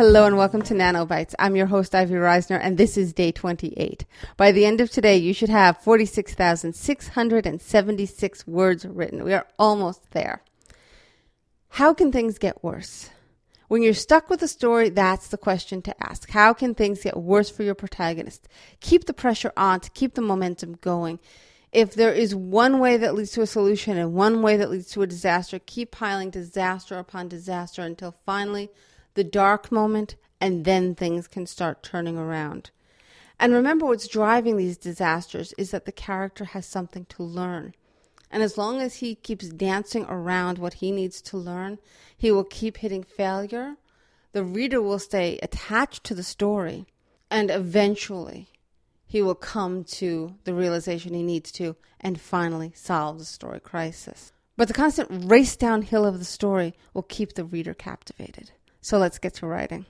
Hello and welcome to Nanobites. I'm your host, Ivy Reisner, and this is day 28. By the end of today, you should have 46,676 words written. We are almost there. How can things get worse? When you're stuck with a story, that's the question to ask. How can things get worse for your protagonist? Keep the pressure on to keep the momentum going. If there is one way that leads to a solution and one way that leads to a disaster, keep piling disaster upon disaster until finally the dark moment, and then things can start turning around. And remember, what's driving these disasters is that the character has something to learn. And as long as he keeps dancing around what he needs to learn, he will keep hitting failure. The reader will stay attached to the story, and eventually he will come to the realization he needs to and finally solve the story crisis. But the constant race downhill of the story will keep the reader captivated. So let's get to writing.